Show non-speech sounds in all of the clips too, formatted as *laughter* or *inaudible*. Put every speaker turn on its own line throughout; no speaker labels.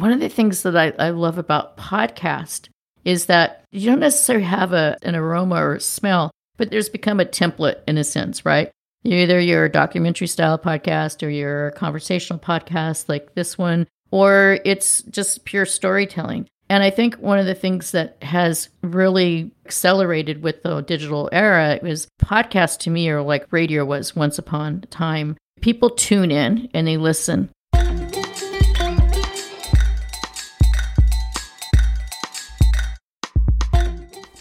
one of the things that I, I love about podcast is that you don't necessarily have a, an aroma or smell, but there's become a template in a sense, right? Either you're a documentary style podcast or you're a conversational podcast like this one, or it's just pure storytelling. And I think one of the things that has really accelerated with the digital era is podcasts to me are like radio was once upon a time. People tune in and they listen.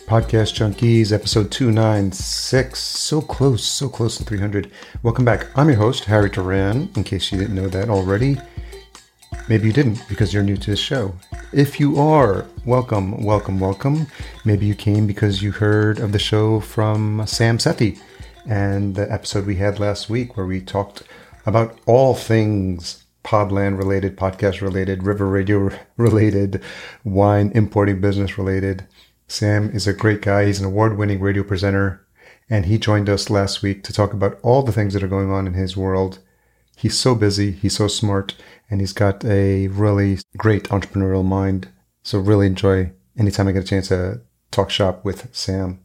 Podcast Junkies, episode 296. So close, so close to 300. Welcome back. I'm your host, Harry Duran, in case you didn't know that already. Maybe you didn't because you're new to the show. If you are, welcome, welcome, welcome. Maybe you came because you heard of the show from Sam Sethi and the episode we had last week where we talked about all things Podland related, podcast related, river radio *laughs* related, wine importing business related. Sam is a great guy. He's an award winning radio presenter, and he joined us last week to talk about all the things that are going on in his world. He's so busy, he's so smart, and he's got a really great entrepreneurial mind. So, really enjoy anytime I get a chance to talk shop with Sam.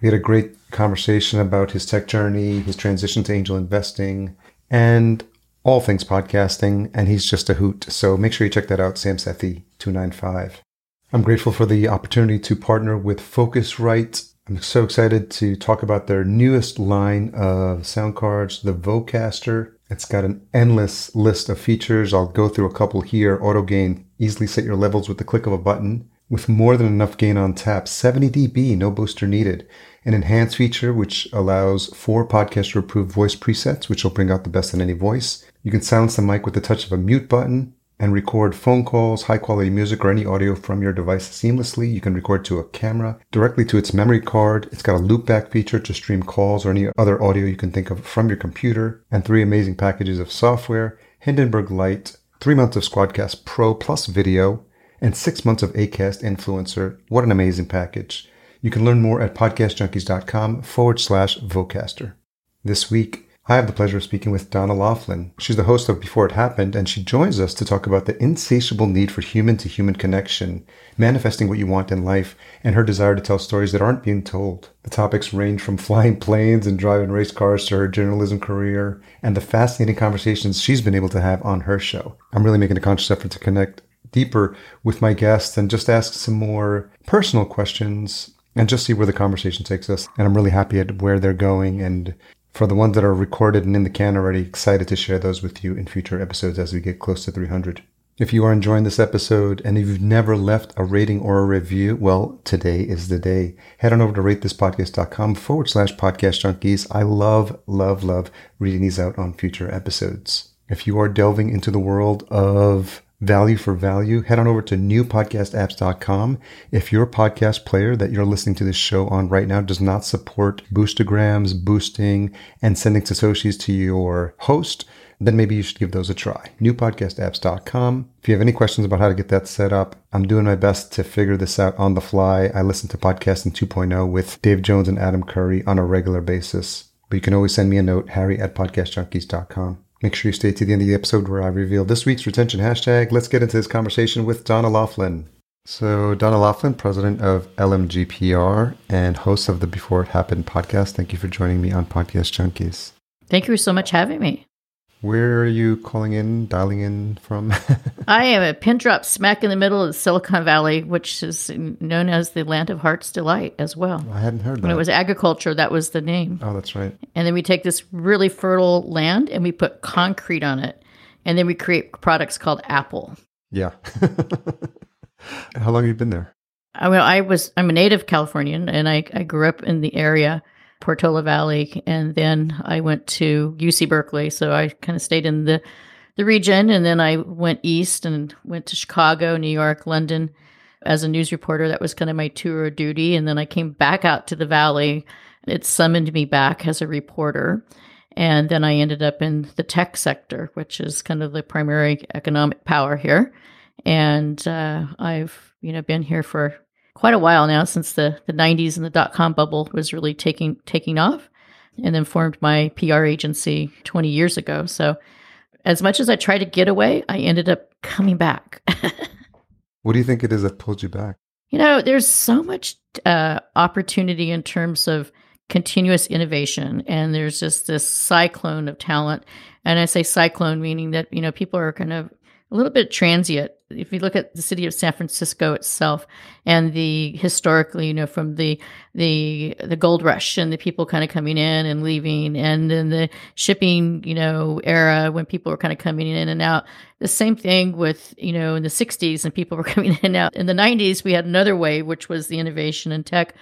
We had a great conversation about his tech journey, his transition to angel investing, and all things podcasting. And he's just a hoot. So make sure you check that out, Sam Sethi 295. I'm grateful for the opportunity to partner with Focusrite. I'm so excited to talk about their newest line of sound cards, the Vocaster. It's got an endless list of features. I'll go through a couple here. Auto gain, easily set your levels with the click of a button. With more than enough gain on tap, 70 dB, no booster needed. An enhanced feature which allows four podcaster approved voice presets, which will bring out the best in any voice. You can silence the mic with the touch of a mute button and record phone calls, high quality music, or any audio from your device seamlessly. You can record to a camera directly to its memory card. It's got a loopback feature to stream calls or any other audio you can think of from your computer, and three amazing packages of software Hindenburg Lite, three months of Squadcast Pro plus video, and six months of ACAST Influencer. What an amazing package. You can learn more at podcastjunkies.com forward slash Vocaster. This week, I have the pleasure of speaking with Donna Loughlin. She's the host of Before It Happened, and she joins us to talk about the insatiable need for human to human connection, manifesting what you want in life, and her desire to tell stories that aren't being told. The topics range from flying planes and driving race cars to her journalism career, and the fascinating conversations she's been able to have on her show. I'm really making a conscious effort to connect deeper with my guests and just ask some more personal questions and just see where the conversation takes us. And I'm really happy at where they're going and for the ones that are recorded and in the can already, excited to share those with you in future episodes as we get close to 300. If you are enjoying this episode and if you've never left a rating or a review, well, today is the day. Head on over to ratethispodcast.com forward slash podcast junkies. I love, love, love reading these out on future episodes. If you are delving into the world of value for value, head on over to newpodcastapps.com. If your podcast player that you're listening to this show on right now does not support boostagrams, boosting, and sending Satoshis to your host, then maybe you should give those a try. Newpodcastapps.com. If you have any questions about how to get that set up, I'm doing my best to figure this out on the fly. I listen to Podcasting 2.0 with Dave Jones and Adam Curry on a regular basis. But you can always send me a note, harry at podcastjunkies.com. Make sure you stay to the end of the episode where I reveal this week's retention hashtag. Let's get into this conversation with Donna Loughlin. So, Donna Loughlin, president of LMGPR and host of the Before It Happened podcast. Thank you for joining me on Podcast Junkies.
Thank you so much having me.
Where are you calling in, dialing in from? *laughs*
I am a pin drop smack in the middle of Silicon Valley, which is known as the land of heart's delight as well.
I hadn't heard that.
When it was agriculture, that was the name.
Oh, that's right.
And then we take this really fertile land and we put concrete on it. And then we create products called Apple.
Yeah. *laughs* How long have you been there?
Uh, I mean, I was I'm a native Californian and I, I grew up in the area Portola Valley, and then I went to UC Berkeley. So I kind of stayed in the the region, and then I went east and went to Chicago, New York, London as a news reporter. That was kind of my tour of duty, and then I came back out to the valley. It summoned me back as a reporter. And then I ended up in the tech sector, which is kind of the primary economic power here. And uh, I've, you know, been here for quite a while now since the, the 90s and the dot com bubble was really taking taking off and then formed my PR agency 20 years ago. So as much as I tried to get away, I ended up coming back. *laughs*
What do you think it is that pulled you back?
You know, there's so much uh, opportunity in terms of continuous innovation, and there's just this cyclone of talent. And I say cyclone, meaning that you know people are kind of a little bit transient. If you look at the city of San Francisco itself and the historically, you know, from the the the gold rush and the people kind of coming in and leaving, and then the shipping, you know, era when people were kind of coming in and out. The same thing with you know in the '60s and people were *laughs* coming in and out. In the '90s, we had another wave, which was the innovation in tech.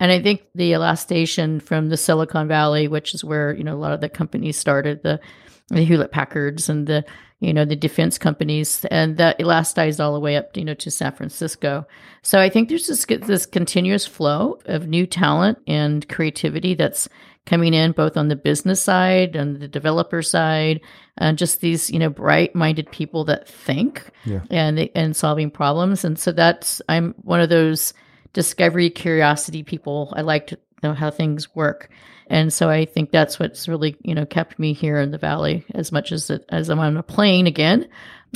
And I think the elastation from the Silicon Valley, which is where you know a lot of the companies started, the the Hewlett Packards and the you know the defense companies, and that elasticized all the way up you know to San Francisco. So I think there's this this continuous flow of new talent and creativity that's coming in both on the business side and the developer side and just these you know bright minded people that think
Yeah.
and and solving problems and so that's i'm one of those discovery curiosity people i like to know how things work and so i think that's what's really you know kept me here in the valley as much as it, as i'm on a plane again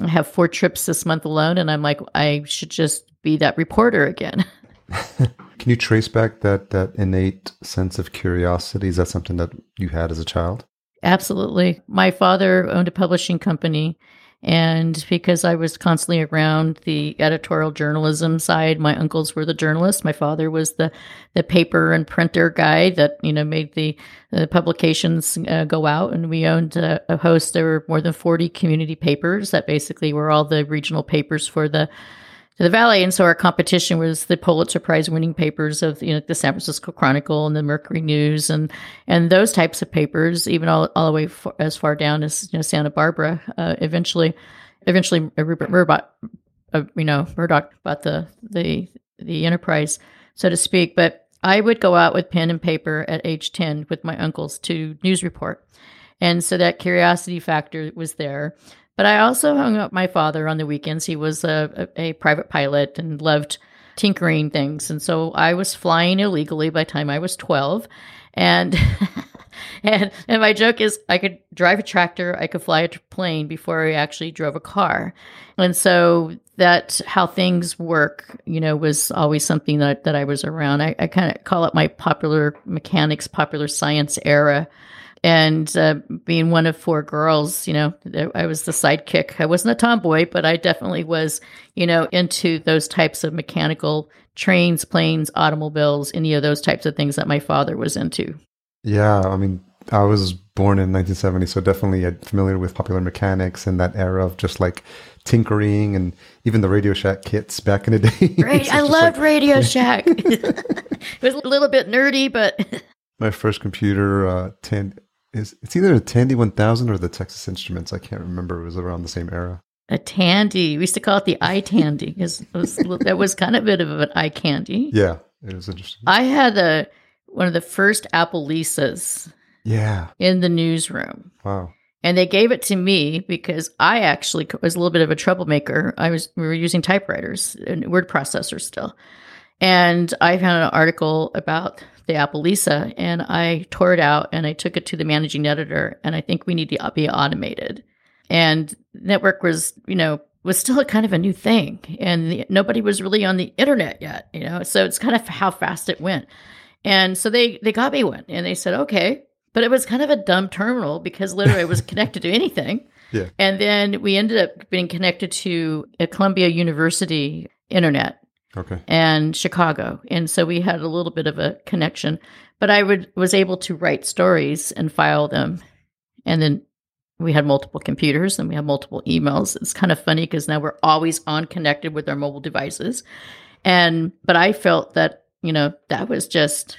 i have four trips this month alone and i'm like i should just be that reporter again *laughs*
Can you trace back that that innate sense of curiosity? Is that something that you had as a child?
Absolutely. My father owned a publishing company. And because I was constantly around the editorial journalism side, my uncles were the journalists. My father was the, the paper and printer guy that, you know, made the, the publications uh, go out. And we owned a, a host. There were more than 40 community papers that basically were all the regional papers for the, to the valley and so our competition was the pulitzer prize winning papers of you know the san francisco chronicle and the mercury news and and those types of papers even all, all the way for, as far down as you know santa barbara uh, eventually eventually uh, rupert murdoch uh, you know murdoch bought the the the enterprise so to speak. But i would go out with pen and paper at age 10 with my uncles to news report. And so that curiosity factor was there but I also hung up my father on the weekends. He was a, a, a, private pilot and loved tinkering things. And so I was flying illegally by the time I was 12. And, *laughs* and, and my joke is I could drive a tractor, I could fly a plane before I actually drove a car. And so that how things work, you know, was always something that, that I was around. I, I kind of call it my popular mechanics, popular science era and uh, being one of four girls, you know, I was the sidekick. I wasn't a tomboy, but I definitely was, you know, into those types of mechanical trains, planes, automobiles, any of those types of things that my father was into.
Yeah, I mean, I was born in 1970, so definitely familiar with popular mechanics and that era of just like tinkering and even the Radio Shack kits back in the *laughs* day.
Right, I loved like... Radio *laughs* Shack. *laughs* it was a little bit nerdy, but
my first computer, uh, 10, is it's either a Tandy 1000 or the Texas Instruments. I can't remember. It was around the same era.
A Tandy. We used to call it the eye Tandy because that was kind of a bit of an eye candy.
Yeah, it was interesting.
I had a one of the first Apple Lisas.
Yeah.
In the newsroom.
Wow.
And they gave it to me because I actually was a little bit of a troublemaker. I was we were using typewriters and word processors still. And I found an article about the Apple Lisa and I tore it out and I took it to the managing editor and I think we need to be automated. And network was, you know, was still a kind of a new thing and the, nobody was really on the internet yet, you know. So it's kind of how fast it went. And so they they got me one and they said, "Okay." But it was kind of a dumb terminal because literally it was *laughs* connected to anything.
Yeah.
And then we ended up being connected to a Columbia University internet
Okay.
And Chicago. And so we had a little bit of a connection. But I would was able to write stories and file them. And then we had multiple computers and we had multiple emails. It's kind of funny because now we're always on connected with our mobile devices. And but I felt that, you know, that was just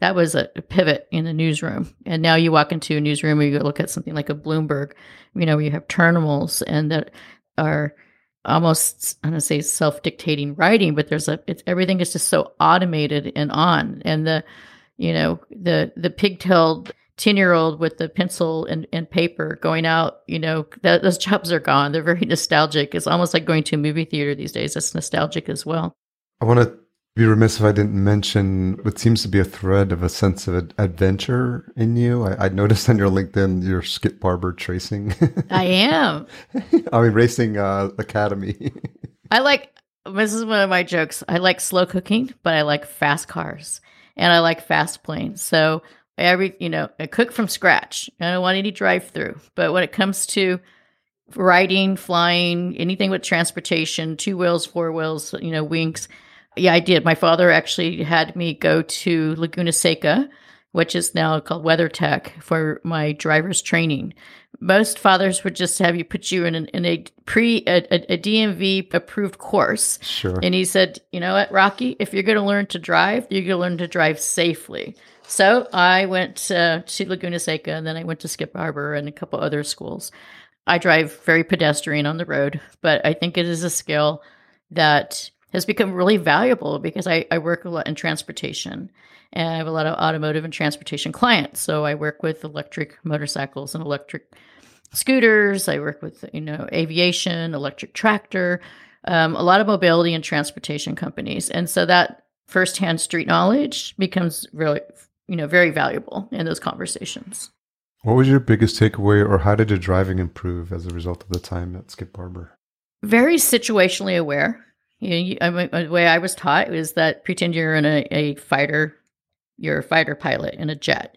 that was a pivot in the newsroom. And now you walk into a newsroom where you look at something like a Bloomberg, you know, where you have terminals and that are almost I'm gonna say self-dictating writing, but there's a it's everything is just so automated and on. And the you know, the the pigtailed 10 year old with the pencil and, and paper going out, you know, that, those jobs are gone. They're very *laughs* nostalgic. It's almost like going to a movie theater these days. It's nostalgic as well.
I want to be remiss if I didn't mention what seems to be a thread of a sense of adventure in you. I, I noticed on your LinkedIn you're Skip Barber tracing. *laughs*
I am.
I mean, Racing uh, Academy.
I like. this is one of my jokes. I like slow cooking, but I like fast cars and I like fast planes. So every, you know, I cook from scratch. I don't want any drive through. But when it comes to riding, flying, anything with transportation, two wheels, four wheels, you know, wings, yeah, I did. My father actually had me go to Laguna Seca, which is now called WeatherTech, for my driver's training. Most fathers would just have you put you in, an, in a pre a, a, DMV approved course.
Sure.
And he said, you know what, Rocky, if you're going to learn to drive, you're going to learn to drive safely. So I went uh, to Laguna Seca, and then I went to Skip Barber and a couple other schools. I drive very pedestrian on the road, but I think it is a skill that has become really valuable because I, I work a lot in transportation and I have a lot of automotive and transportation clients. So I work with electric motorcycles and electric scooters. I work with, you know, aviation, electric tractor, um, a lot of mobility and transportation companies. And so that firsthand street knowledge becomes really, you know, very valuable in those conversations.
What was your biggest takeaway, or how did your driving improve as a result of the time at Skip Barber?
Very situationally aware. You know, you, I mean, the way I was taught was that pretend you're in a, a fighter, you're a fighter pilot in a jet,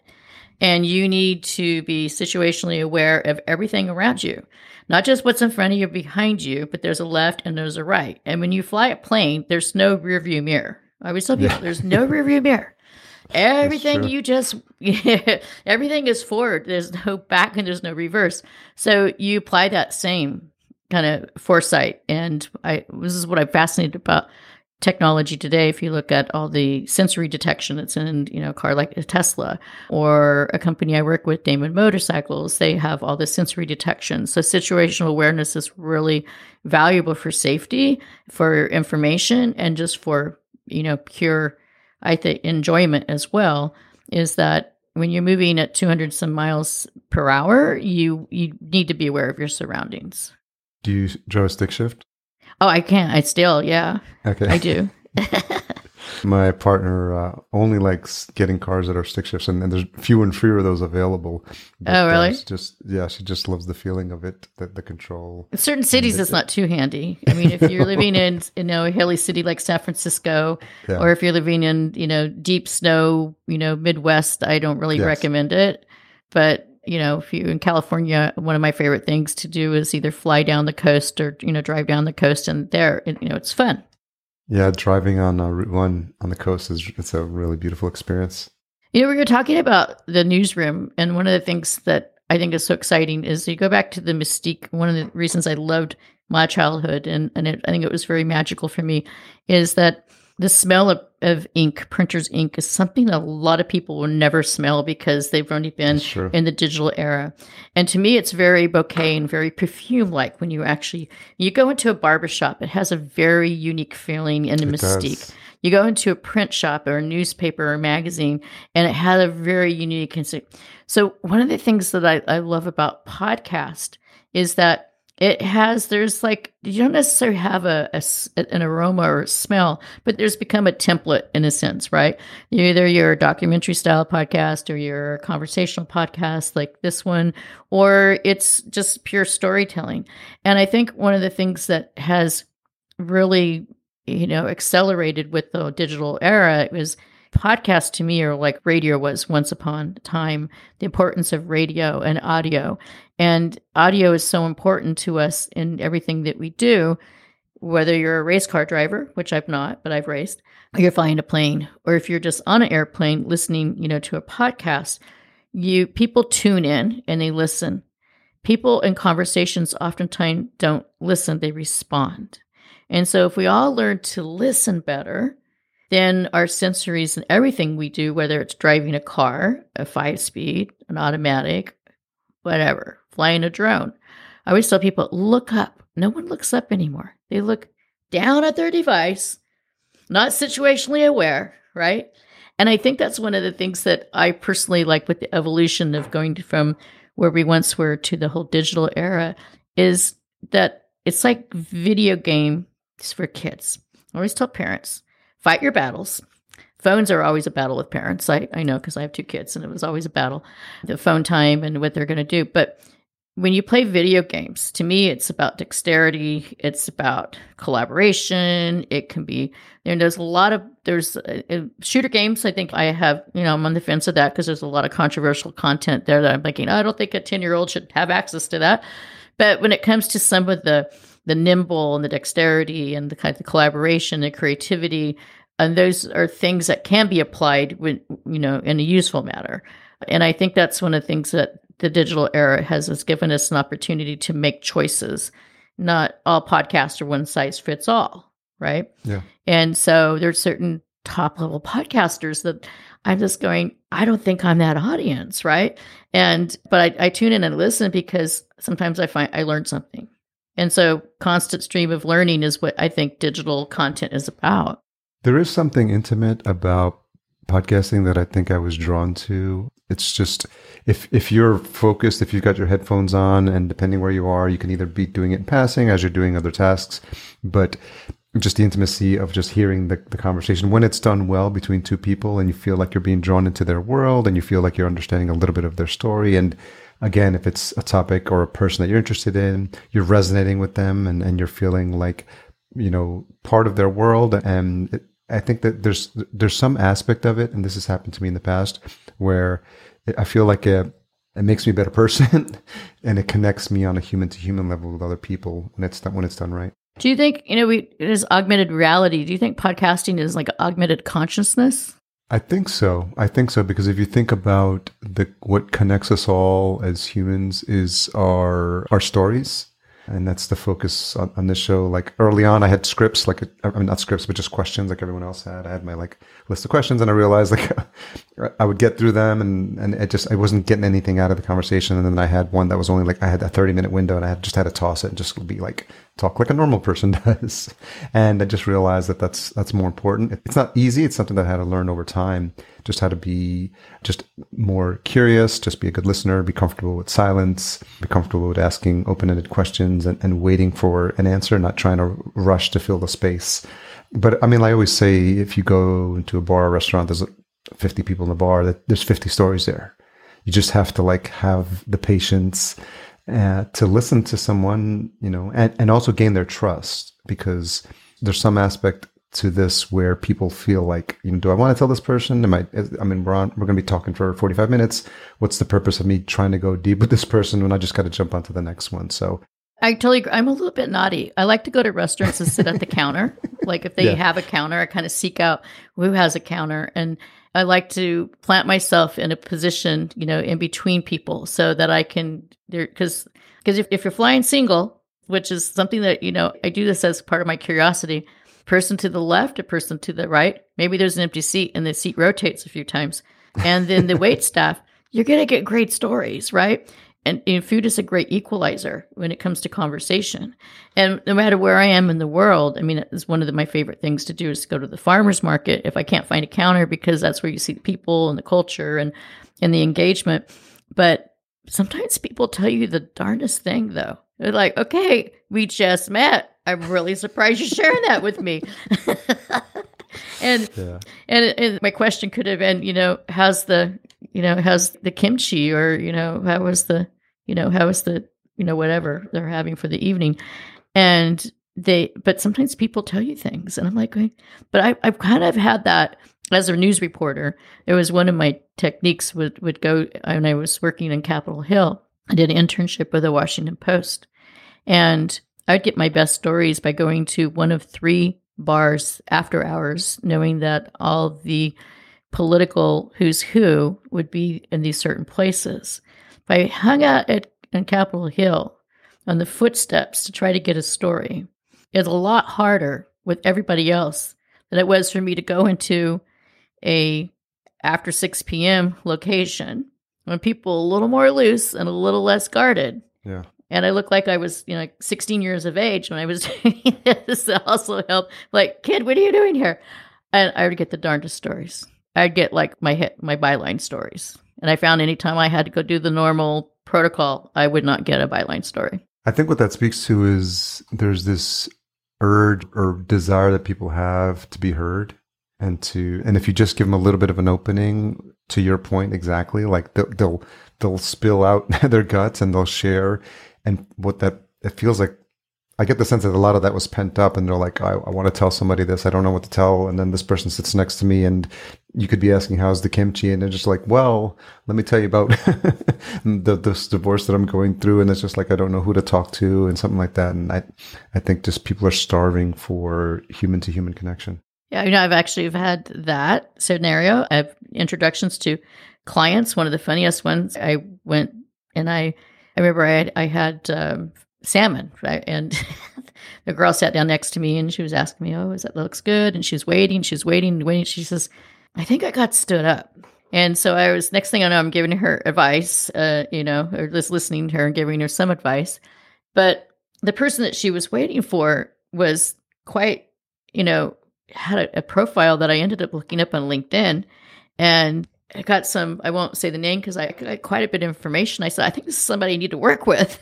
and you need to be situationally aware of everything around you, not just what's in front of you, behind you, but there's a left and there's a right. And when you fly a plane, there's no rear view mirror. I always tell people, there's no rear view mirror. *laughs* Everything you just *laughs* everything is forward. There's no back and there's no reverse. So you apply that same kind of foresight. And I this is what I'm fascinated about technology today. If you look at all the sensory detection that's in, you know, a car like a Tesla or a company I work with, Damon Motorcycles, they have all the sensory detection. So situational awareness is really valuable for safety, for information, and just for, you know, pure I think enjoyment as well is that when you're moving at 200 some miles per hour, you you need to be aware of your surroundings.
Do you drive a stick shift?
Oh, I can't. I still, yeah.
Okay.
I do. *laughs* *laughs*
My partner uh, only likes getting cars that are stick shifts, and, and there's fewer and fewer of those available.
But, oh, really?
Uh, just yeah, she just loves the feeling of it, the, the control.
In certain cities, it's not too handy. *laughs* I mean, if you're living in you know a hilly city like San Francisco, yeah. or if you're living in you know deep snow, you know Midwest, I don't really yes. recommend it. But you know, if you in California, one of my favorite things to do is either fly down the coast or you know drive down the coast, and there, you know, it's fun.
Yeah, driving on uh, Route One on the coast is it's a really beautiful experience.
You know, we were talking about the newsroom, and one of the things that I think is so exciting is you go back to the mystique. One of the reasons I loved my childhood, and and it, I think it was very magical for me, is that the smell of, of ink, printer's ink, is something that a lot of people will never smell because they've only been in the digital era. And to me, it's very bouquet and very perfume like when you actually you go into a barbershop, it has a very unique feeling and a it mystique. Does. You go into a print shop or a newspaper or a magazine, and it had a very unique. So one of the things that I, I love about podcast is that it has there's like you don't necessarily have a, a, an aroma or smell but there's become a template in a sense right? Either you're a documentary style podcast or you're a conversational podcast like this one or it's just pure storytelling. And i think one of the things that has really you know accelerated with the digital era was podcasts to me are like radio was once upon a time, the importance of radio and audio. And audio is so important to us in everything that we do, whether you're a race car driver, which I've not, but I've raced, or you're flying a plane, or if you're just on an airplane listening, you know, to a podcast, you people tune in and they listen. People in conversations oftentimes don't listen, they respond. And so if we all learn to listen better, then our sensories and everything we do, whether it's driving a car, a five speed, an automatic, whatever, flying a drone. I always tell people, look up. No one looks up anymore. They look down at their device, not situationally aware, right? And I think that's one of the things that I personally like with the evolution of going from where we once were to the whole digital era is that it's like video games for kids. I always tell parents, fight your battles. Phones are always a battle with parents. I, I know because I have two kids and it was always a battle, the phone time and what they're going to do. But when you play video games, to me, it's about dexterity. It's about collaboration. It can be, and there's a lot of, there's uh, uh, shooter games. I think I have, you know, I'm on the fence of that because there's a lot of controversial content there that I'm thinking, oh, I don't think a 10 year old should have access to that. But when it comes to some of the, the nimble and the dexterity and the kind of the collaboration, the creativity, and those are things that can be applied with, you know, in a useful manner. And I think that's one of the things that the digital era has, has given us an opportunity to make choices. Not all podcasts are one size fits all, right?
Yeah.
And so there's certain top level podcasters that I'm just going, I don't think I'm that audience, right? And but I, I tune in and listen because sometimes I find I learn something. And so constant stream of learning is what I think digital content is about.
There is something intimate about podcasting that I think I was drawn to. It's just if if you're focused, if you've got your headphones on, and depending where you are, you can either be doing it in passing as you're doing other tasks, but just the intimacy of just hearing the, the conversation when it's done well between two people and you feel like you're being drawn into their world and you feel like you're understanding a little bit of their story and again if it's a topic or a person that you're interested in you're resonating with them and, and you're feeling like you know part of their world and it, I think that there's there's some aspect of it, and this has happened to me in the past, where I feel like it, it makes me a better person, *laughs* and it connects me on a human to human level with other people when it's done when it's done right.
Do you think you know we it is augmented reality? Do you think podcasting is like augmented consciousness?
I think so. I think so because if you think about the what connects us all as humans is our our stories and that's the focus on, on, this show. Like early on, I had scripts, like I mean, not scripts, but just questions, like everyone else had. I had my like list of questions, and I realized like *laughs* I would get through them, and and it just I wasn't getting anything out of the conversation. And then I had one that was only like I had a thirty minute window, and I had, just had to toss it and just be like talk like a normal person *laughs* does. And I just realized that that's that's more important. It's not easy. It's something that I had to learn over time just how to be just more curious, just be a good listener, be comfortable with silence, be comfortable with asking open ended questions and, and waiting for an answer, not trying to rush to fill the space. But I mean, I always say if you go into a bar or restaurant, there's 50 people in the bar, that there's 50 stories there. You just have to like have the patience uh, to listen to someone, you know, and, and also gain their trust because there's some aspect to this where people feel like, you know, do I want to tell this person? Am I, I mean, we're on, we're going to be talking for 45 minutes. What's the purpose of me trying to go deep with this person when I just got to jump onto the next one? So
I totally agree. I'm a little bit naughty. I like to go to restaurants and sit at the counter. Like if they yeah. have a counter, I kind of seek out who has a counter and I like to plant myself in a position, you know, in between people so that I can there because because if, if you're flying single, which is something that, you know, I do this as part of my curiosity, person to the left, a person to the right. Maybe there's an empty seat and the seat rotates a few times. And then the wait *laughs* staff, you're going to get great stories, right? And, and, food is a great equalizer when it comes to conversation. And no matter where I am in the world, I mean, it's one of the, my favorite things to do is to go to the farmer's market if I can't find a counter because that's where you see the people and the culture and, and the engagement. But sometimes people tell you the darndest thing, though. They're like, okay, we just met. I'm really surprised you're sharing that with me. *laughs* and, yeah. and and my question could have been, you know, how's the you know how's the kimchi or you know how was the you know how is the you know whatever they're having for the evening, and they but sometimes people tell you things and I'm like, but I I've kind of had that as a news reporter. It was one of my techniques would would go when I was working in Capitol Hill. I did an internship with the Washington Post, and I'd get my best stories by going to one of three bars after hours, knowing that all the political who's who would be in these certain places. If I hung out at on Capitol Hill on the footsteps to try to get a story, it's a lot harder with everybody else than it was for me to go into a after 6 p.m. location when people a little more loose and a little less guarded.
Yeah
and I looked like I was, you know, like 16 years of age when I was *laughs* doing this. also helped. Like, kid, what are you doing here? And I would get the darndest stories. I'd get like my hit, my byline stories. And I found anytime I had to go do the normal protocol, I would not get a byline story.
I think what that speaks to is there's this urge or desire that people have to be heard and to and if you just give them a little bit of an opening to your point exactly like they'll they'll, they'll spill out *laughs* their guts and they'll share. And what that, it feels like I get the sense that a lot of that was pent up and they're like, I, I, want to tell somebody this. I don't know what to tell. And then this person sits next to me and you could be asking, how's the kimchi? And they're just like, well, let me tell you about *laughs* the, this divorce that I'm going through. And it's just like, I don't know who to talk to and something like that. And I, I think just people are starving for human to human connection.
Yeah. You know, I've actually had that scenario. I have introductions to clients. One of the funniest ones I went and I, I remember I had, I had um, salmon. Right? And *laughs* the girl sat down next to me and she was asking me, Oh, is that looks good? And she was waiting, she was waiting, waiting. She says, I think I got stood up. And so I was, next thing I know, I'm giving her advice, uh, you know, or just listening to her and giving her some advice. But the person that she was waiting for was quite, you know, had a, a profile that I ended up looking up on LinkedIn. And I got some, I won't say the name because I got quite a bit of information. I said, I think this is somebody I need to work with.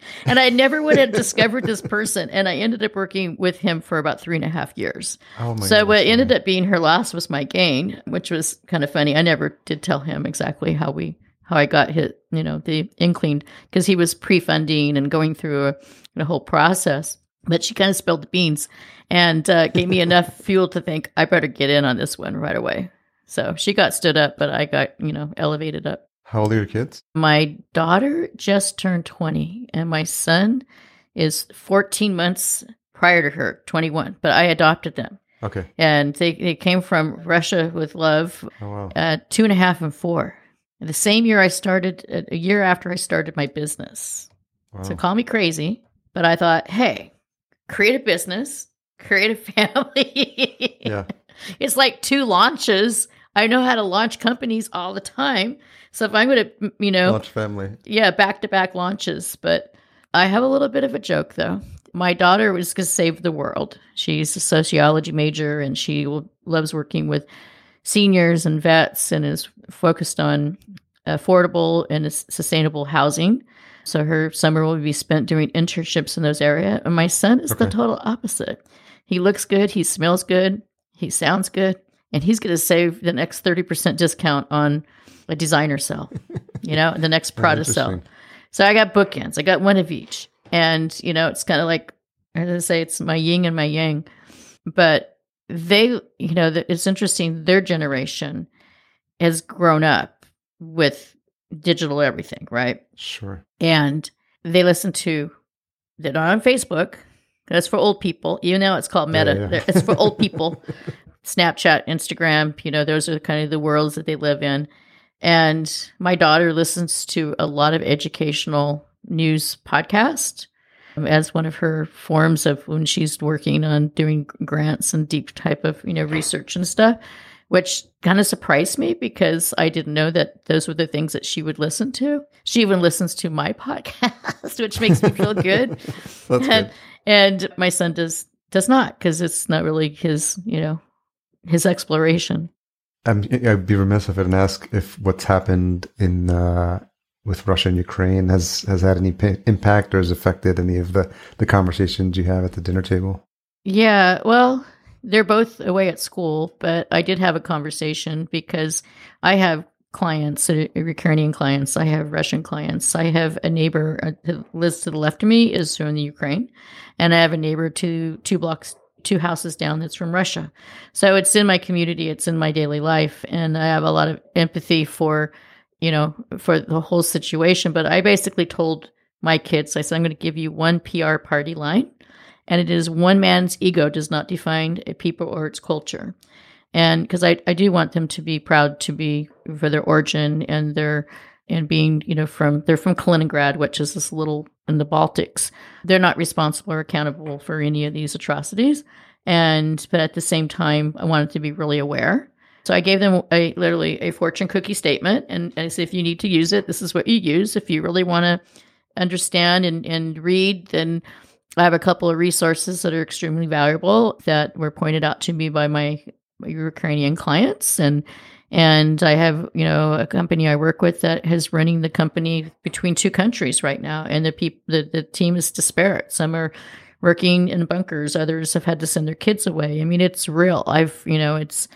*laughs* and I never would have discovered this person. And I ended up working with him for about three and a half years. Oh so goodness, what ended up being her loss was my gain, which was kind of funny. I never did tell him exactly how we, how I got hit, you know, the inkling because he was pre-funding and going through a, a whole process. But she kind of spilled the beans and uh, gave me enough *laughs* fuel to think I better get in on this one right away. So she got stood up, but I got, you know, elevated up.
How old are your kids?
My daughter just turned 20, and my son is 14 months prior to her, 21, but I adopted them.
Okay.
And they, they came from Russia with love, oh, wow. uh, two and a half and four. And the same year I started, a year after I started my business. Wow. So call me crazy, but I thought, hey, create a business, create a *laughs* family. yeah. It's like two launches I know how to launch companies all the time. So if I'm going to, you know,
launch family,
yeah, back to back launches. But I have a little bit of a joke though. My daughter was going to save the world. She's a sociology major and she loves working with seniors and vets and is focused on affordable and sustainable housing. So her summer will be spent doing internships in those areas. And my son is okay. the total opposite. He looks good, he smells good, he sounds good, and he's going to save the next 30% discount on a designer cell, *laughs* you know, the next Prada cell. So I got bookends. I got one of each. And, you know, it's kind of like, I say, it's my yin and my yang. But they, you know, it's interesting. Their generation has grown up with digital everything, right?
Sure.
And they listen to, they're not on Facebook. That's for old people. You know, it's called Meta, yeah, yeah. it's for old people. *laughs* Snapchat, Instagram, you know, those are kind of the worlds that they live in. And my daughter listens to a lot of educational news podcasts um, as one of her forms of when she's working on doing grants and deep type of, you know, research and stuff, which kind of surprised me because I didn't know that those were the things that she would listen to. She even listens to my *laughs* podcast, which makes me feel good. *laughs* and, good. and my son does does not because it's not really his, you know, his exploration.
Um, I'd be remiss if I didn't ask if what's happened in uh, with Russia and Ukraine has has had any impact or has affected any of the the conversations you have at the dinner table.
Yeah, well, they're both away at school, but I did have a conversation because I have clients, Ukrainian clients. I have Russian clients. I have a neighbor uh, who lives to the left of me is from the Ukraine, and I have a neighbor two two blocks two houses down that's from Russia. So it's in my community, it's in my daily life, and I have a lot of empathy for, you know, for the whole situation. But I basically told my kids, I said, I'm going to give you one PR party line, and it is one man's ego does not define a people or its culture. And because I, I do want them to be proud to be for their origin and their and being, you know, from they're from Kaliningrad, which is this little in the Baltics. They're not responsible or accountable for any of these atrocities. And but at the same time, I wanted to be really aware. So I gave them a literally a fortune cookie statement and, and I said if you need to use it, this is what you use. If you really want to understand and, and read, then I have a couple of resources that are extremely valuable that were pointed out to me by my, my Ukrainian clients and and I have, you know, a company I work with that is running the company between two countries right now. And the people, the, the team is disparate. Some are working in bunkers. Others have had to send their kids away. I mean, it's real. I've, you know, it's,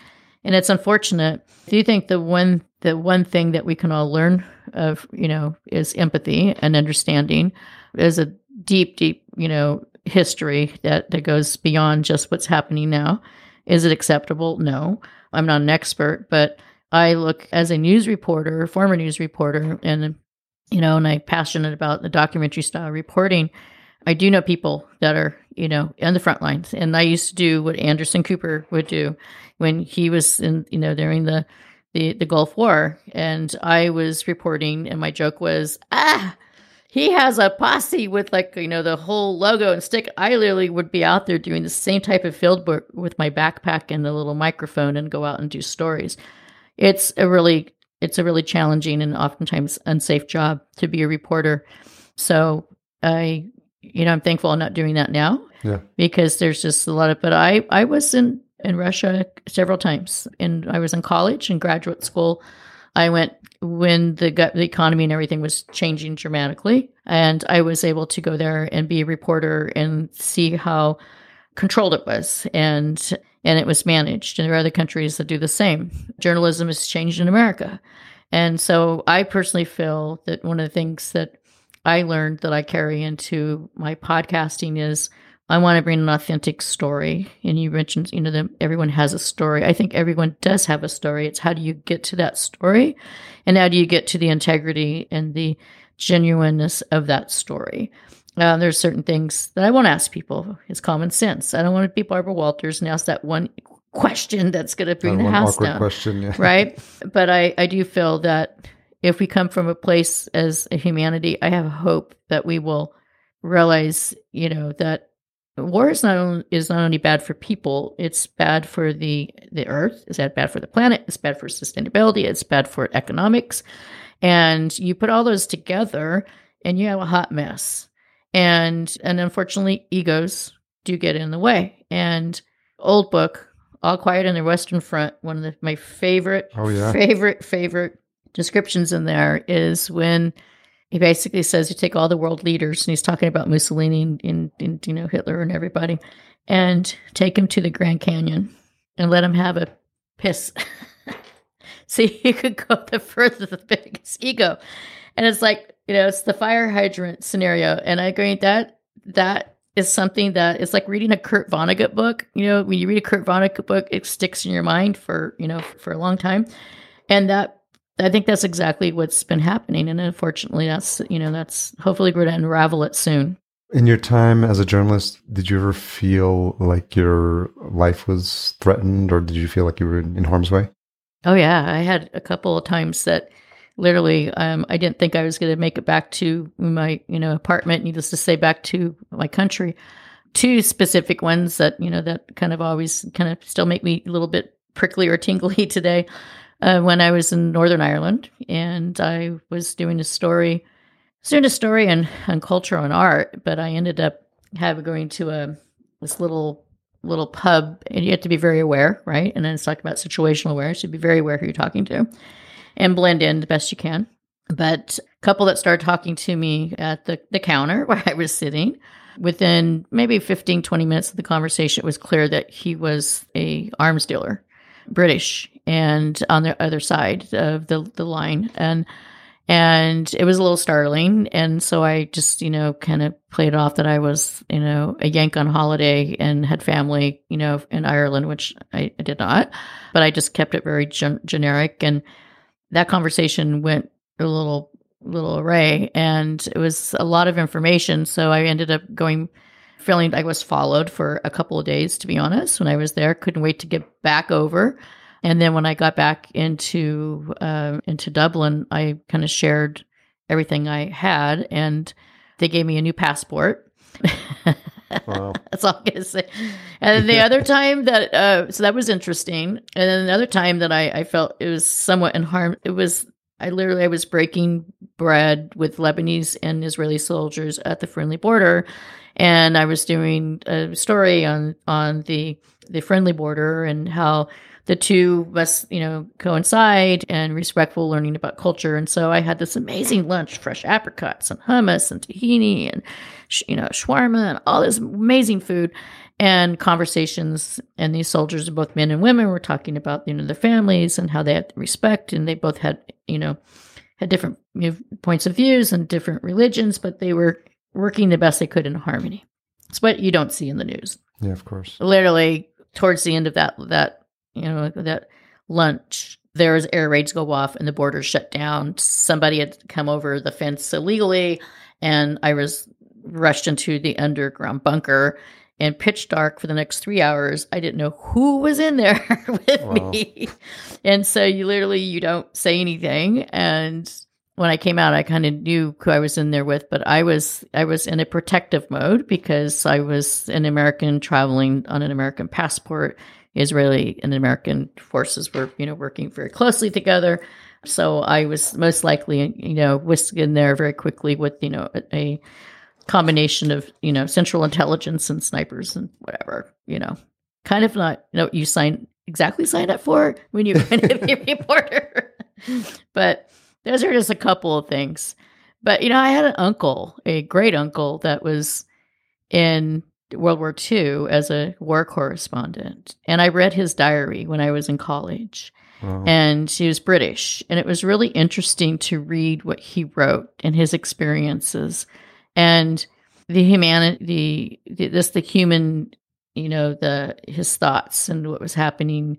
and it's unfortunate. Do you think the one the one thing that we can all learn of, you know, is empathy and understanding. There's a deep, deep, you know, history that, that goes beyond just what's happening now. Is it acceptable? No. I'm not an expert, but I look as a news reporter, former news reporter, and you know, and I'm passionate about the documentary style reporting. I do know people that are, you know, on the front lines. And I used to do what Anderson Cooper would do when he was in, you know, during the the, the Gulf War. And I was reporting and my joke was, ah, he has a posse with like, you know, the whole logo and stick. I literally would be out there doing the same type of field work with my backpack and a little microphone and go out and do stories. It's a really it's a really challenging and oftentimes unsafe job to be a reporter. So I you know, I'm thankful I'm not doing that now.
Yeah.
Because there's just a lot of but I I was in in Russia several times and I was in college and graduate school. I went when the the economy and everything was changing dramatically and I was able to go there and be a reporter and see how controlled it was and and it was managed and there are other countries that do the same. Journalism has changed in America. And so I personally feel that one of the things that I learned that I carry into my podcasting is I want to bring an authentic story. And you mentioned, you know, that everyone has a story. I think everyone does have a story. It's how do you get to that story? And how do you get to the integrity and the genuineness of that story? Uh, there's certain things that I won't ask people. It's common sense. I don't want to be Barbara Walters and ask that one question that's going to bring
That
the house
awkward
down.
question. Yeah.
right? *laughs* But I, I do feel that if we come from a place as a humanity, I have hope that we will realize, you know, that war is not only, is not only bad for people, it's bad for the the earth, it's bad for the planet, it's bad for sustainability, it's bad for economics. And you put all those together and you have a hot mess. And and unfortunately egos do get in the way. And old book, All Quiet on the Western Front, one of the, my favorite
Oh, yeah.
favorite favorite descriptions in there is when he basically says you take all the world leaders and he's talking about Mussolini and, and, and you know Hitler and everybody and take him to the Grand Canyon and let him have a piss. *laughs* See, *laughs* you could go the further the biggest ego. And it's like, you know, it's the fire hydrant scenario. And I agree that that is something that is like reading a Kurt Vonnegut book. You know, when you read a Kurt Vonnegut book, it sticks in your mind for, you know, for a long time. And that I think that's exactly what's been happening. And unfortunately that's you know, that's hopefully we're gonna unravel it soon.
In your time as a journalist, did you ever feel like your life was threatened or did you feel like you were in harm's way?
Oh yeah, I had a couple of times that literally um, I didn't think I was going to make it back to my you know apartment. Needless to say, back to my country. Two specific ones that you know that kind of always kind of still make me a little bit prickly or tingly *laughs* today. Uh, when I was in Northern Ireland and I was doing a story, doing a story on on culture and art, but I ended up having going to a this little little pub and you have to be very aware, right? And then it's talking about situational awareness. you'd be very aware who you're talking to and blend in the best you can. But a couple that started talking to me at the, the counter *laughs* where I was sitting, within maybe 15, 20 minutes of the conversation, it was clear that he was a arms dealer, British, and on the other side of the, the line. And and it was a little startling and so i just you know kind of played off that i was you know a yank on holiday and had family you know in ireland which i, I did not but i just kept it very gen- generic and that conversation went a little little array and it was a lot of information. So i ended up going feeling i was followed for a couple of days to be honest. When i was there couldn't wait to get back over. And then when I got back into uh, into Dublin, I kind of shared everything I had, and they gave me a new passport. *laughs*
Wow. *laughs*
That's all I'm gonna say. And then the other *laughs* time that uh, so that was interesting, and then another time that I, I felt it was somewhat in harm. It was I literally I was breaking bread with Lebanese and Israeli soldiers at the friendly border, and I was doing a story on on the the friendly border and how the two must you know coincide and respectful learning about culture and so i had this amazing lunch fresh apricots and hummus and tahini and sh- you know shawarma and all this amazing food and conversations. And these soldiers, both men and women, were talking about you know their families and how they had respect, and they both had you know had different points of views and different religions, but they were working the best they could in harmony. It's what you don't see in the news.
Yeah, of course.
Literally, towards the end of that that you know that lunch, there was air raids go off and the border shut down. Somebody had come over the fence illegally, and I was rushed into the underground bunker and pitch dark for the next three hours. I didn't know who was in there *laughs* with wow. me. And so you literally you don't say anything. And when I came out, I kind of knew who I was in there with, but I was I was in a protective mode because I was an American traveling on an American passport. Israeli and American forces were, you know, working very closely together. So I was most likely, you know, whisked in there very quickly with, you know, a, combination of you know central intelligence and snipers and whatever you know. Kind of not you know you sign exactly signed up for when you're going to be a reporter but those are just a couple of things. But you know i had an uncle a great uncle that was in world war ii as a war correspondent and i read his diary when i was in college. Wow. and he was british and it was really interesting to read what he wrote and his experiences. And the humanity, the, this the human, you know, the his thoughts and what was happening,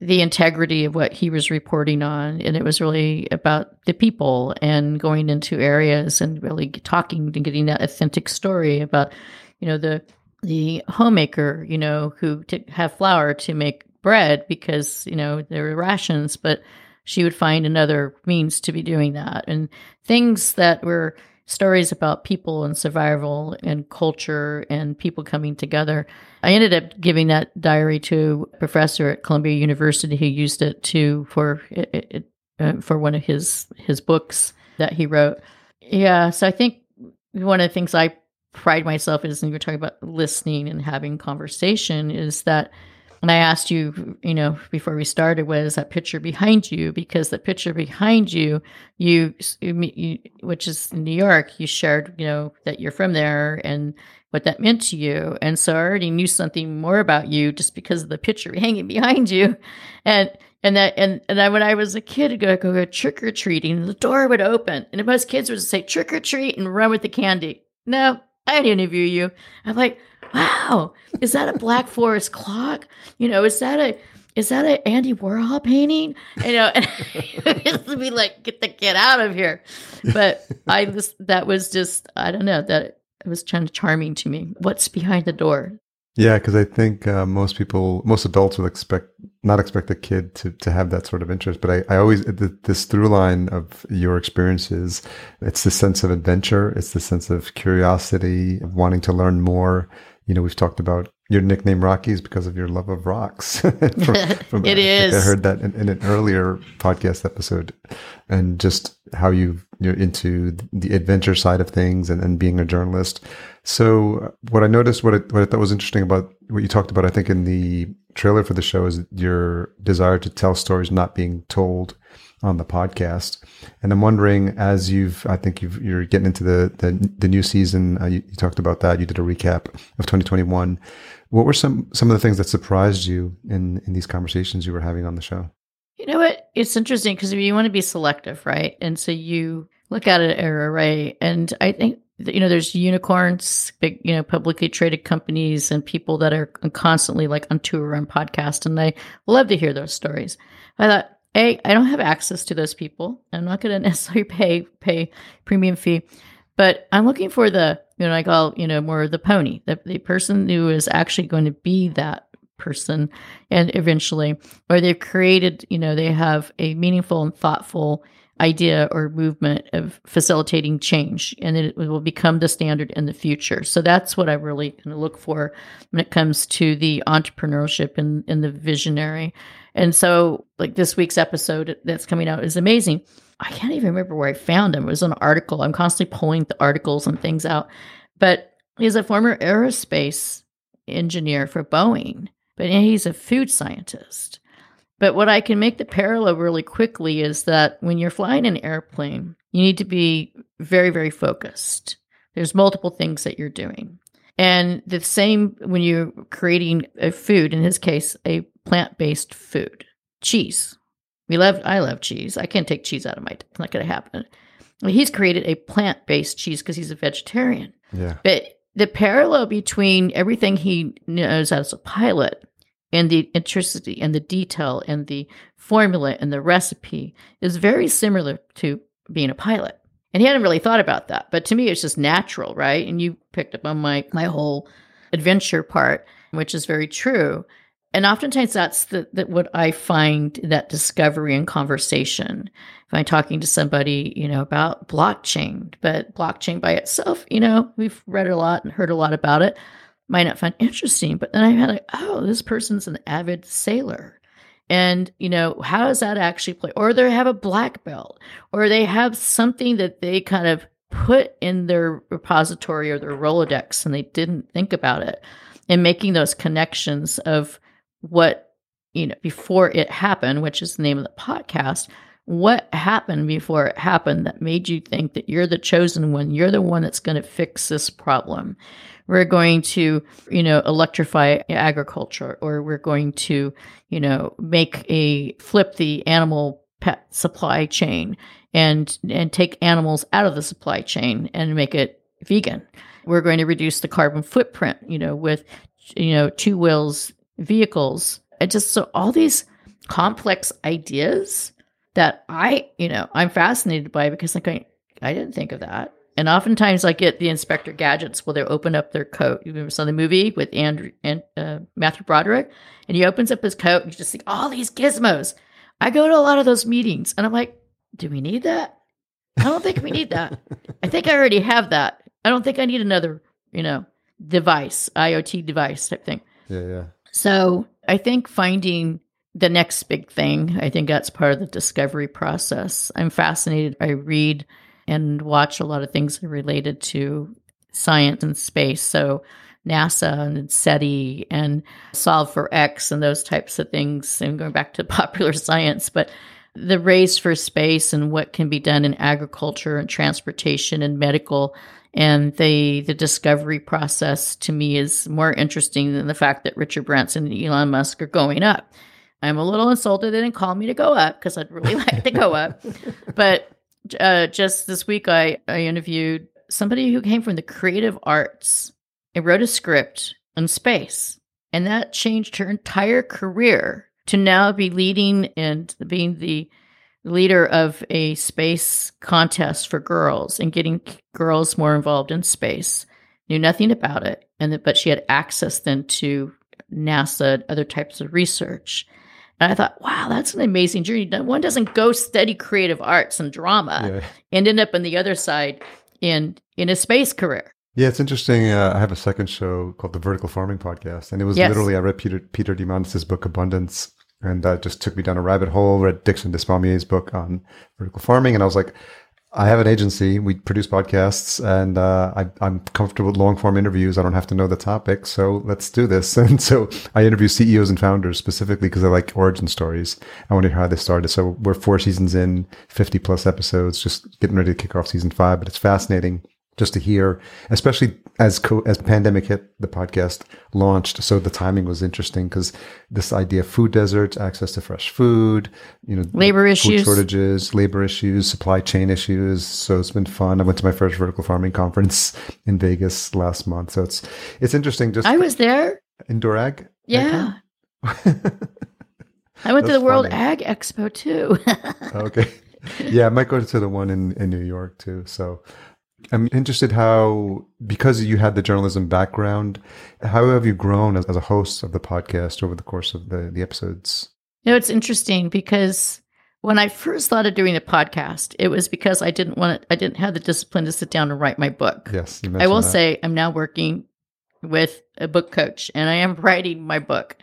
the integrity of what he was reporting on, and it was really about the people and going into areas and really talking and getting that authentic story about, you know, the the homemaker, you know, who to have flour to make bread because you know there were rations, but she would find another means to be doing that and things that were stories about people and survival and culture and people coming together. I ended up giving that diary to a professor at Columbia University who used it to for it, uh, for one of his his books that he wrote. Yeah, so I think one of the things I pride myself is, and you're talking about listening and having conversation, is that and I asked you, you know, before we started, was that picture behind you? Because the picture behind you, you, you, which is New York, you shared, you know, that you're from there and what that meant to you. And so I already knew something more about you just because of the picture *laughs* hanging behind you. And and that and and I, when I was a kid, I'd go, go, go trick or treating, the door would open, and most kids would say trick or treat and run with the candy. No, I didn't interview you. I'm like, wow, is that a Black Forest clock? You know, is that a is that an Andy Warhol painting? You know, and *laughs* to be like, get the get out of here. But I was that was just I don't know that it was kind of charming to me. What's behind the door?
Yeah, because I think uh, most people, most adults would expect not expect a kid to to have that sort of interest. But I, I always this through line of your experiences, it's the sense of adventure, it's the sense of curiosity, of wanting to learn more. You know, we've talked about your nickname Rockies because of your love of rocks. *laughs* from, *laughs*
from, it I, is.
I heard that in, in, an earlier podcast episode, and just how you you're into the adventure side of things and, and being a journalist. So what I noticed, what I, what I thought was interesting about what you talked about, I think in the trailer for the show is your desire to tell stories not being told on the podcast. And I'm wondering, as you've, I think you are getting into the the, the new season. Uh, you, you, talked about that. You did a recap of 2021. What were some some of the things that surprised you in in these conversations you were having on the show?
You know what? It's interesting because you want to be selective, right? And so you look at an array, and I think you know there's unicorns, big you know publicly traded companies, and people that are constantly like on tour on podcast, and I love to hear those stories. I thought a, I don't have access to those people. I'm not going *laughs* to necessarily pay pay premium fee, but I'm looking for the you know I call you know more the pony, the the person who is actually going to be that person, and eventually, or they've created you know they have a meaningful and thoughtful idea or movement of facilitating change and it will become the standard in the future. So that's what i really kind of look for when it comes to the entrepreneurship and, and the visionary. And so like this week's episode that's coming out is amazing i can't even remember where i found him it was an article i'm constantly pulling the articles and things out but he's a former aerospace engineer for boeing but he's a food scientist but what I can make the parallel really quickly is that when you're flying an airplane, you need to be very, very focused. There's multiple things that you're doing. And the same when you're creating a food, in his case, a plant based food, cheese. We love, I love cheese. I can't take cheese out of my, it's not going to happen. He's created a plant based cheese because he's a vegetarian.
Yeah.
But the parallel between everything he knows as a pilot and the intricacy and the detail and the formula and the recipe is very similar to being a pilot. And he hadn't really thought about that. But to me, it's just natural, right? And you picked up on my my whole adventure part, which is very true. And oftentimes that's the, that what I find that discovery and conversation. If I'm talking to somebody, you know, about blockchain, but blockchain by itself, you know, we've read a lot and heard a lot about it, might not find interesting. But then I had like, oh, this person's an avid sailor. And, you know, how does that actually play? Or they have a black belt, or they have something that they kind of put in their repository or their Rolodex and they didn't think about it. And making those connections of what, you know, before it happened, which is the name of the podcast, what happened before it happened that made you think that you're the chosen one? You're the one that's going to fix this problem. We're going to, you know, electrify agriculture, or we're going to, you know, make a flip the animal pet supply chain and and take animals out of the supply chain and make it vegan. We're going to reduce the carbon footprint, you know, with you know two wheels vehicles. And just so all these complex ideas that I, you know, I'm fascinated by because I'm going, I didn't think of that. And oftentimes I get the Inspector Gadgets will they open up their coat. You ever saw the movie with Andrew and uh, Matthew Broderick? And he opens up his coat and you just see all these gizmos. I go to a lot of those meetings and I'm like, do we need that? I don't think we need that. I think I already have that. I don't think I need another, you know, device, IoT device type thing.
Yeah, yeah.
So I think finding the next big thing, I think that's part of the discovery process. I'm fascinated. I read and watch a lot of things related to science and space. So NASA and SETI and Solve for X and those types of things. And going back to *laughs* popular science, but the race for space and what can be done in agriculture and transportation and medical and the the discovery process to me is more interesting than the fact that Richard Branson and Elon Musk are going up. I'm a little insulted they didn't call me to go up because I'd really *laughs* like to go up. But uh, just this week, I, I interviewed somebody who came from the creative arts and wrote a script in space. And that changed her entire career to now be leading and being the leader of a space contest for girls and getting girls more involved in space. Knew nothing about it, and that, but she had access then to NASA and other types of research. And I thought, wow, that's an amazing journey. One doesn't go study creative arts and drama
Yeah.
and end up on the other side in in a space career.
Yeah, it's interesting. Uh, I have a second show called the Vertical Farming Podcast, and it was
Yes.
literally I read Peter Peter Diamandis' book Abundance, and that just took me down a rabbit hole. Read Dickson Despommiers' book on vertical farming, and I was like, I have an agency. We produce podcasts, and uh, I, I'm comfortable with long form interviews. I don't have to know the topic, so let's do this. *laughs* And so I interview CEOs and founders specifically because I like origin stories. I want to hear how they started. So we're four seasons in, 50 plus episodes, just getting ready to kick off season five. But it's fascinating just to hear, especially as co- as pandemic hit, the podcast launched. So the timing was interesting because this idea of food deserts, access to fresh food, you know,
Labor
food
issues.
shortages, labor issues, supply chain issues. So it's been fun. I went to my first vertical farming conference *laughs* in Vegas last month. So it's it's interesting. Just
I was there.
in ag.
Yeah. I went to
That's
the World
funny.
Ag Expo too. *laughs*
okay. Yeah, I might go to the one in, in New York too. So I'm interested how, because you had the journalism background, how have you grown as, as a host of the podcast over the course of the, the episodes?
You know, it's interesting because when I first thought of doing a podcast, it was because I didn't want to, I didn't have the discipline to sit down and write my book.
Yes, you
I will
that.
say I'm now working with a book coach and I am *laughs* writing my book.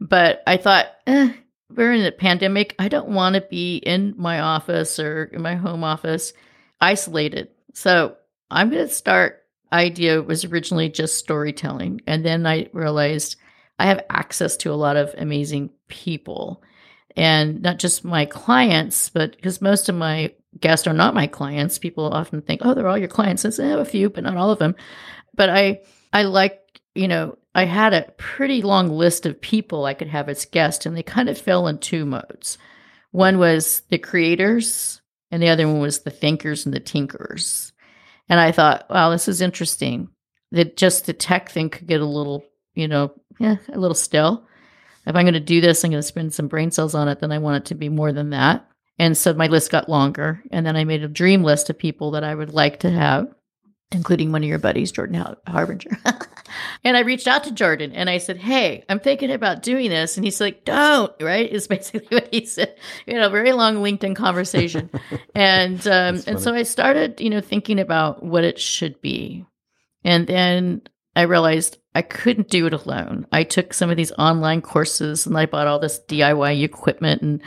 But I thought, eh, we're in a pandemic. I don't want to be in my office or in my home office isolated. So I'm going to start. Idea was originally just storytelling. And then I realized I have access to a lot of amazing people and not just my clients, but because most of my guests are not my clients. People often think, oh, they're all your clients. I say, I have a few, but not all of them. But I, I like, you know, I had a pretty long list of people I could have as guests, and they kind of fell in two modes. One was the creators, and the other one was the thinkers and the tinkers. And I thought, wow, this is interesting. That just the tech thing could get a little, you know, yeah, a little still. If I'm going to do this, I'm going to spend some brain cells on it, then I want it to be more than that. And so my list got longer. And then I made a dream list of people that I would like to have, including one of your buddies, Jordan Harbinger. *laughs* and I reached out to Jordan and I said, Hey, I'm thinking about doing this. And he's like, Don't, right? Is *laughs* basically what he said. You know, very long LinkedIn conversation. *laughs* and um, and so I started, you know, thinking about what it should be. And then I realized I couldn't do it alone. I took some of these online courses and I bought all this DIY equipment and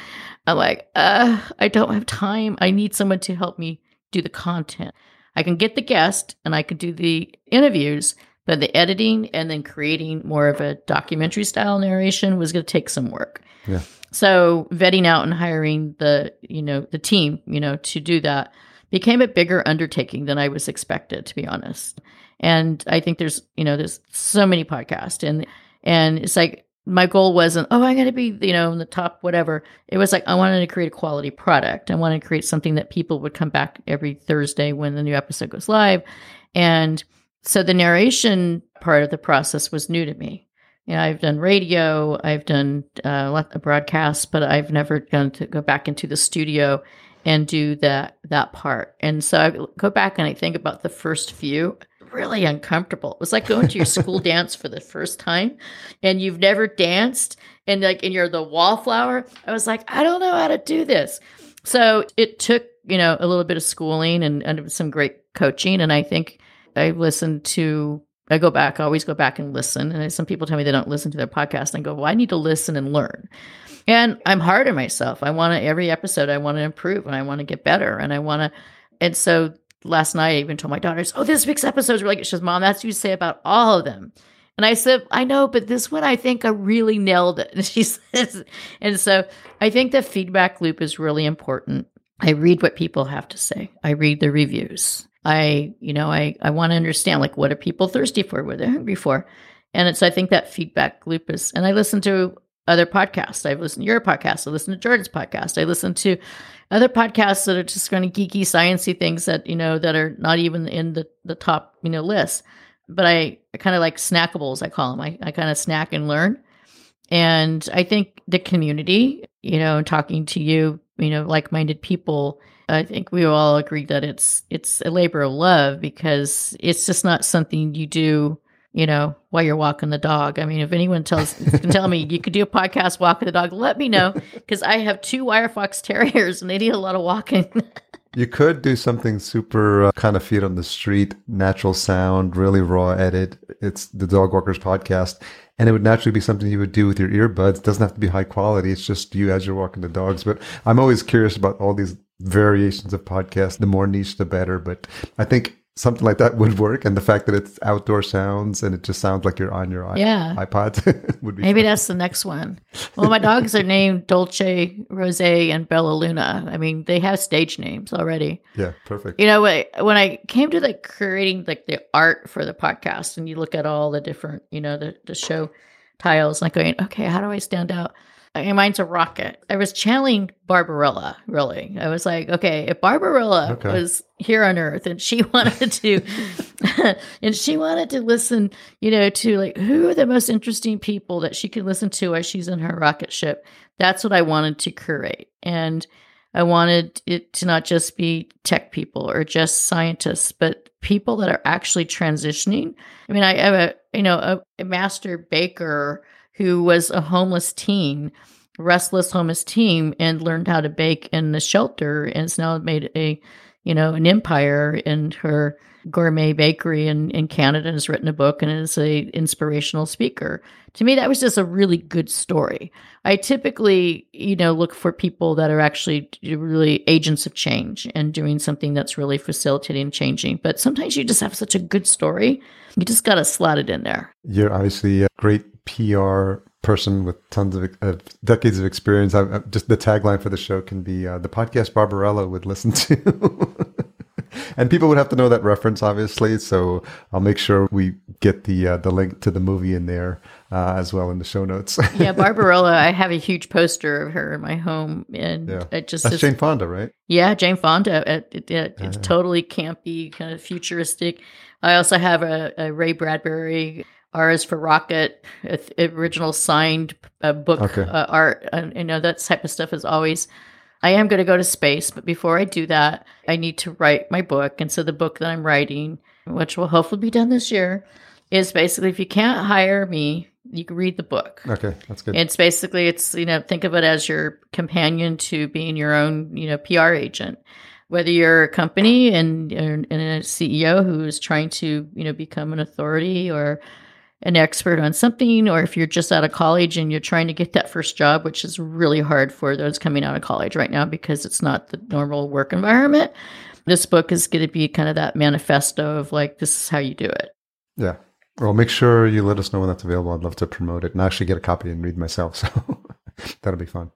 I'm like, uh, I don't have time. I need someone to help me do the content. I can get the guest and I can do the interviews, but the editing and then creating more of a documentary style narration was going to take some work.
Yeah.
So vetting out and hiring the, you know, the team, you know, to do that became a bigger undertaking than I was expected, to be honest. And I think there's, you know, there's so many podcasts and and it's like my goal wasn't, oh, going to be, you know, in the top whatever. It was like I wanted to create a quality product. I wanted to create something that people would come back every Thursday when the new episode goes live. And so the narration part of the process was new to me. You know, I've done radio, I've done uh, a broadcast, but I've never done to go back into the studio and do that that part. And so I go back and I think about the first few really uncomfortable. It was like going to your school *laughs* dance for the first time and you've never danced and like and you're the wallflower. I was like, I don't know how to do this. So it took, you know, a little bit of schooling and, and some great coaching. And I think I listen to I go back, I always go back and listen. And some people tell me they don't listen to their podcast and I go, Well, I need to listen and learn. And I'm hard on myself. I want to every episode I want to improve and I want to get better and I want to and so last night I even told my daughters, "Oh, this week's episodes were like, good." She says, "Mom, that's what you say about all of them." And I said, "I know, but this one I think I really nailed it." And *laughs* she says, and so I think the feedback loop is really important. I read what people have to say. I read the reviews. I, you know, I I want to understand like what are people thirsty for, what they're mm-hmm. hungry for, and it's I think that feedback loop is. And I listen to other podcasts. I've listened to your podcast. I listen to Jordan's podcast. I listen to other podcasts that are just kind of geeky, sciency things that you know that are not even in the the top you know list. But I, I kind of like snackables. I call them. I, I kind of snack and learn. And I think the community, you know, talking to you, you know, like minded people, I think we all agree that it's it's a labor of love because it's just not something you do you know, while you're walking the dog. I mean, if anyone tells can tell me you could do a podcast walking the dog, let me know *laughs* because I have two wire fox terriers and they need a lot of walking.
you could do something super uh, kind of feet on the street, natural sound, really raw edit. It's the Dog Walkers podcast. And it would naturally be something you would do with your earbuds. It doesn't have to be high quality. It's just you as you're walking the dogs. But I'm always curious about all these variations of podcasts. The more niche, the better. But I think something like that would work and the fact that it's outdoor sounds and it just sounds like you're on your
yeah.
ipod *laughs* would be
maybe
fun.
that's the next one. Well my dogs are named dolce rose and bella luna. I mean they have stage names already.
Yeah perfect.
You know when i came to like creating like the art for the podcast and you look at all the different you know the, the show tiles like going okay how do i stand out mine's a rocket. I was channeling Barbarella, really. I was like, okay, if Barbarella okay. was here on Earth and she *laughs* wanted to, *laughs* and she wanted to listen, you know, to like who are the most interesting people that she could listen to as she's in her rocket ship, that's what I wanted to curate, And I wanted it to not just be tech people or just scientists, but people that are actually transitioning. I mean, I have a, you know, a, a master baker who was a homeless teen, restless homeless teen, and learned how to bake in the shelter and has now made a, you know, an empire in her gourmet bakery in, in Canada and has written a book and is a inspirational speaker. To me, that was just a really good story. I typically, you know, look for people that are actually really agents of change and doing something that's really facilitating changing. But sometimes you just have such a good story, you just got to slot it in there.
You're obviously a great PR person with tons of uh, decades of experience. I, I, just the tagline for the show can be uh, the podcast Barbarella would listen to. *laughs* and people would have to know that reference, obviously. So I'll make sure we get the uh, the link to the movie in there uh, as well in the show notes.
yeah, *laughs* Barbarella. I have a huge poster of her in my home, and
Yeah.
it just
That's
is-
Jane Fonda, right?
Yeah, Jane Fonda. It, it, it- it's
Uh.
totally campy, kind of futuristic. I also have a, a Ray Bradbury R is for Rocket, original signed uh, book
Okay.
uh, art. And, you know, that type of stuff is always. I am going to go to space, but before I do that, I need to write my book. And so the book that I'm writing, which will hopefully be done this year, is basically if you can't hire me, you can read the book.
Okay, that's good.
It's basically it's you know think of it as your companion to being your own you know PR agent. Whether you're a company and, and a CEO who's trying to you know become an authority or an expert on something, or if you're just out of college and you're trying to get that first job, which is really hard for those coming out of college right now because it's not the normal work environment. This book is going to be kind of that manifesto of like this is how you do it.
yeah. Well, make sure you let us know when that's available. I'd love to promote it and actually get a copy and read myself. *laughs* So that'll be fun.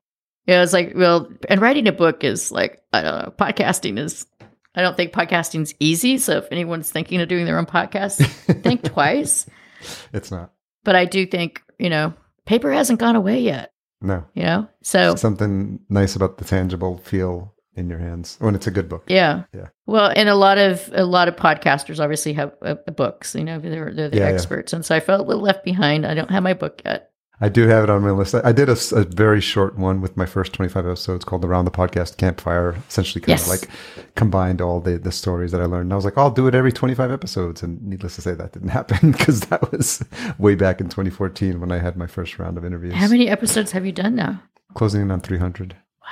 Yeah, it's like, well, and writing a book is like, I don't know, podcasting is, I don't think podcasting's easy. So if anyone's thinking of doing their own podcast, think *laughs* twice. *laughs*
It's not.
But I do think, you know, paper hasn't gone away yet,
No.
you know? So,
Something nice about the tangible feel in your hands when it's a good book.
yeah.
Yeah.
Well, and a lot of, a lot of podcasters obviously have uh, books, you know, they're, they're the
Yeah, yeah.
experts. And so I felt a little left behind. I don't have my book yet.
I do have it on my list. I did a, very short one with my first 25 episodes called Around the Podcast Campfire, essentially kind
Yes.
of like combined all the, the stories that I learned. And I was like, I'll do it every 25 episodes. And needless to say, that didn't *laughs* happen because that was way back in 2014 when I had my first round of interviews.
How many episodes have you done now?
Closing in on 300.
Wow.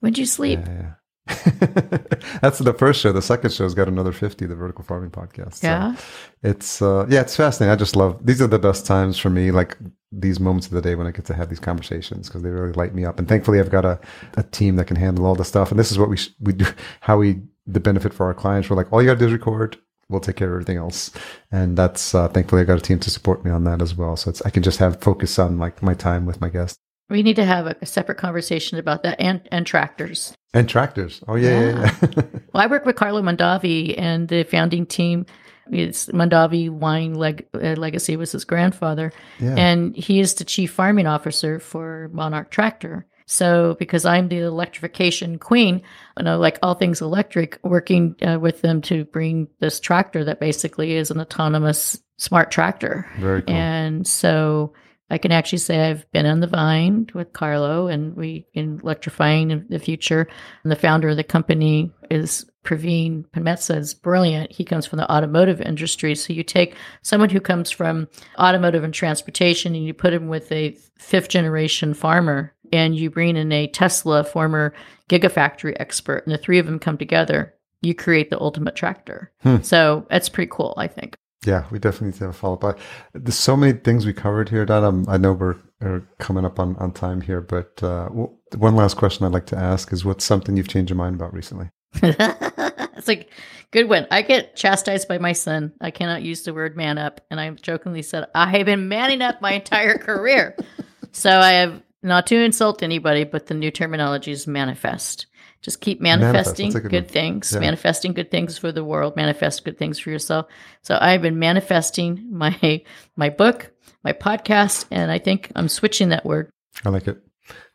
When'd you sleep?
Yeah, yeah. *laughs* That's the first show. The second show's got another 50, the Vertical Farming Podcast. So
Yeah.
it's, uh, yeah, it's fascinating. I just love, these are the best times for me, like these moments of the day when I get to have these conversations because they really light me up. And thankfully I've got a, a team that can handle all the stuff. And this is what we, sh- we do, how we, the benefit for our clients. We're like, all you gotta do is record. We'll take care of everything else. And that's, uh, thankfully I got a team to support me on that as well. So it's, I can just have focus on like my time with my guests
We need to have a, a separate conversation about that and, and tractors.
and tractors. Oh yeah. Yeah. yeah.
Well, I work with Carlo Mondavi and the founding team. It's Mondavi Wine Leg- uh, Legacy was his grandfather,
yeah.
and he is the chief farming officer for Monarch Tractor. So, because I'm the electrification queen, you know, like all things electric, working uh, with them to bring this tractor that basically is an autonomous smart tractor.
Very cool.
And so I can actually say I've been on the vine with Carlo and we in electrifying the future. And the founder of the company is Praveen Penmetsa is brilliant. He comes from the automotive industry. So you take someone who comes from automotive and transportation and you put him with a fifth generation farmer and you bring in a Tesla former gigafactory expert and the three of them come together, you create the ultimate tractor.
Hmm.
So that's pretty cool, I think.
Yeah, we definitely need to have a follow up. There's so many things we covered here. Um, I know we're, are coming up on, on time here, but uh, w- one last question I'd like to ask is what's something you've changed your mind about recently? *laughs*
it's like good one. I get chastised by my son. I cannot use the word man up, and I jokingly said I have been manning up my entire career. *laughs* So I have not to insult anybody, but the new terminology is manifest. Just keep manifesting
a good
good, things,
Yeah.
manifesting good things for the world, manifest good things for yourself. So I've been manifesting my my book, my podcast, and I think I'm switching that word.
I like it.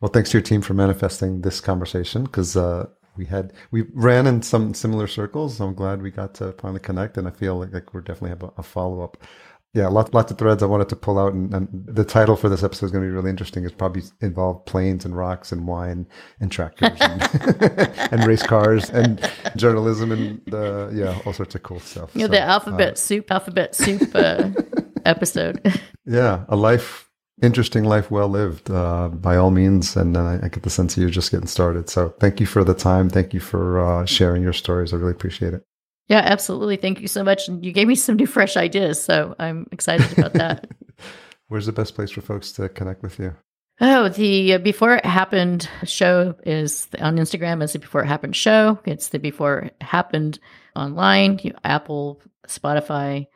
Well, thanks to your team for manifesting this conversation because uh, we had we ran in some similar circles. I'm glad we got to finally connect, and I feel like, like we're definitely have a, a follow up. Yeah, lots lots of threads I wanted to pull out, and, and the title for this episode is going to be really interesting. It's probably involve planes and rocks and wine and tractors and, *laughs* and race cars and journalism and uh, yeah, all sorts of cool stuff.
Yeah,
So,
the
uh,
alphabet soup, alphabet soup uh, *laughs* episode. *laughs*
yeah, a life, interesting life, well lived, uh, by all means. And uh, I get the sense that you're just getting started. So thank you for the time. Thank you for uh, sharing your stories. I really appreciate it.
Yeah, absolutely. Thank you so much. And you gave me some new fresh ideas, so I'm excited about that. *laughs*
Where's the best place for folks to connect with you?
oh, the uh, Before It Happened show is on Instagram as the Before It Happened show. It's the Before It Happened online, you, Apple, Spotify,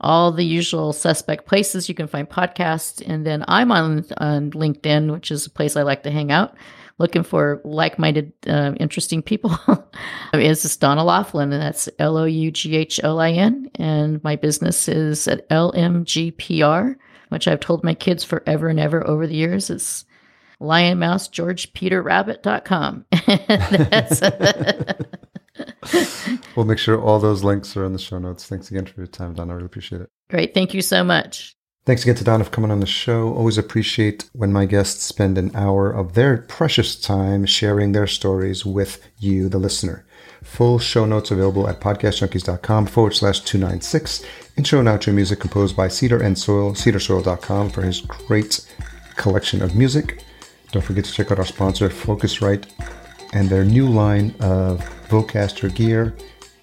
all the usual suspect places you can find podcasts. And then I'm on, on LinkedIn, which is a place I like to hang out, looking for like minded, uh, interesting people. *laughs* is this Donna Loughlin, and that's L O U G H L I N. And my business is at LMGPR, which I've told my kids forever and ever over the years. It's lion mouse george peter rabbit.com. *laughs*
we'll make sure all those links are in the show notes. Thanks again for your time, Donna. I really appreciate it.
Great. Thank you so much.
Thanks again to Donna for coming on the show. Always appreciate when my guests spend an hour of their precious time sharing their stories with you, the listener. Full show notes available at podcastjunkies.com forward slash 296. Intro and outro music composed by Cedar and Soil, cedarsoil.com for his great collection of music. Don't forget to check out our sponsor, Focusrite, and their new line of Vocaster gear.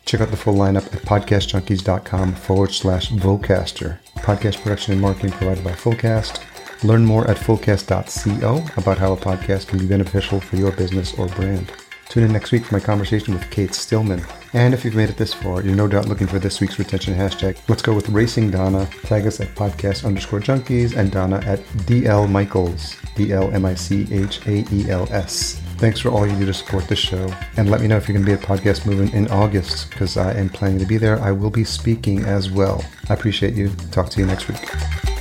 Check out the full lineup at podcastjunkies.com forward slash Vocaster. Podcast production and marketing provided by Fullcast. Learn more at fullcast.co about how a podcast can be beneficial for your business or brand. Tune in next week for my conversation with Kate Stillman. And if you've made it this far, you're no doubt looking for this week's retention hashtag. Let's go with Racing Donna. Tag us at podcast underscore junkies and Donna at DL Michaels. D L M I C H A E L S. Thanks for all you do to support this show. And let me know if you're going to be at Podcast Movement in August, because I am planning to be there. I will be speaking as well. I appreciate you. Talk to you next week.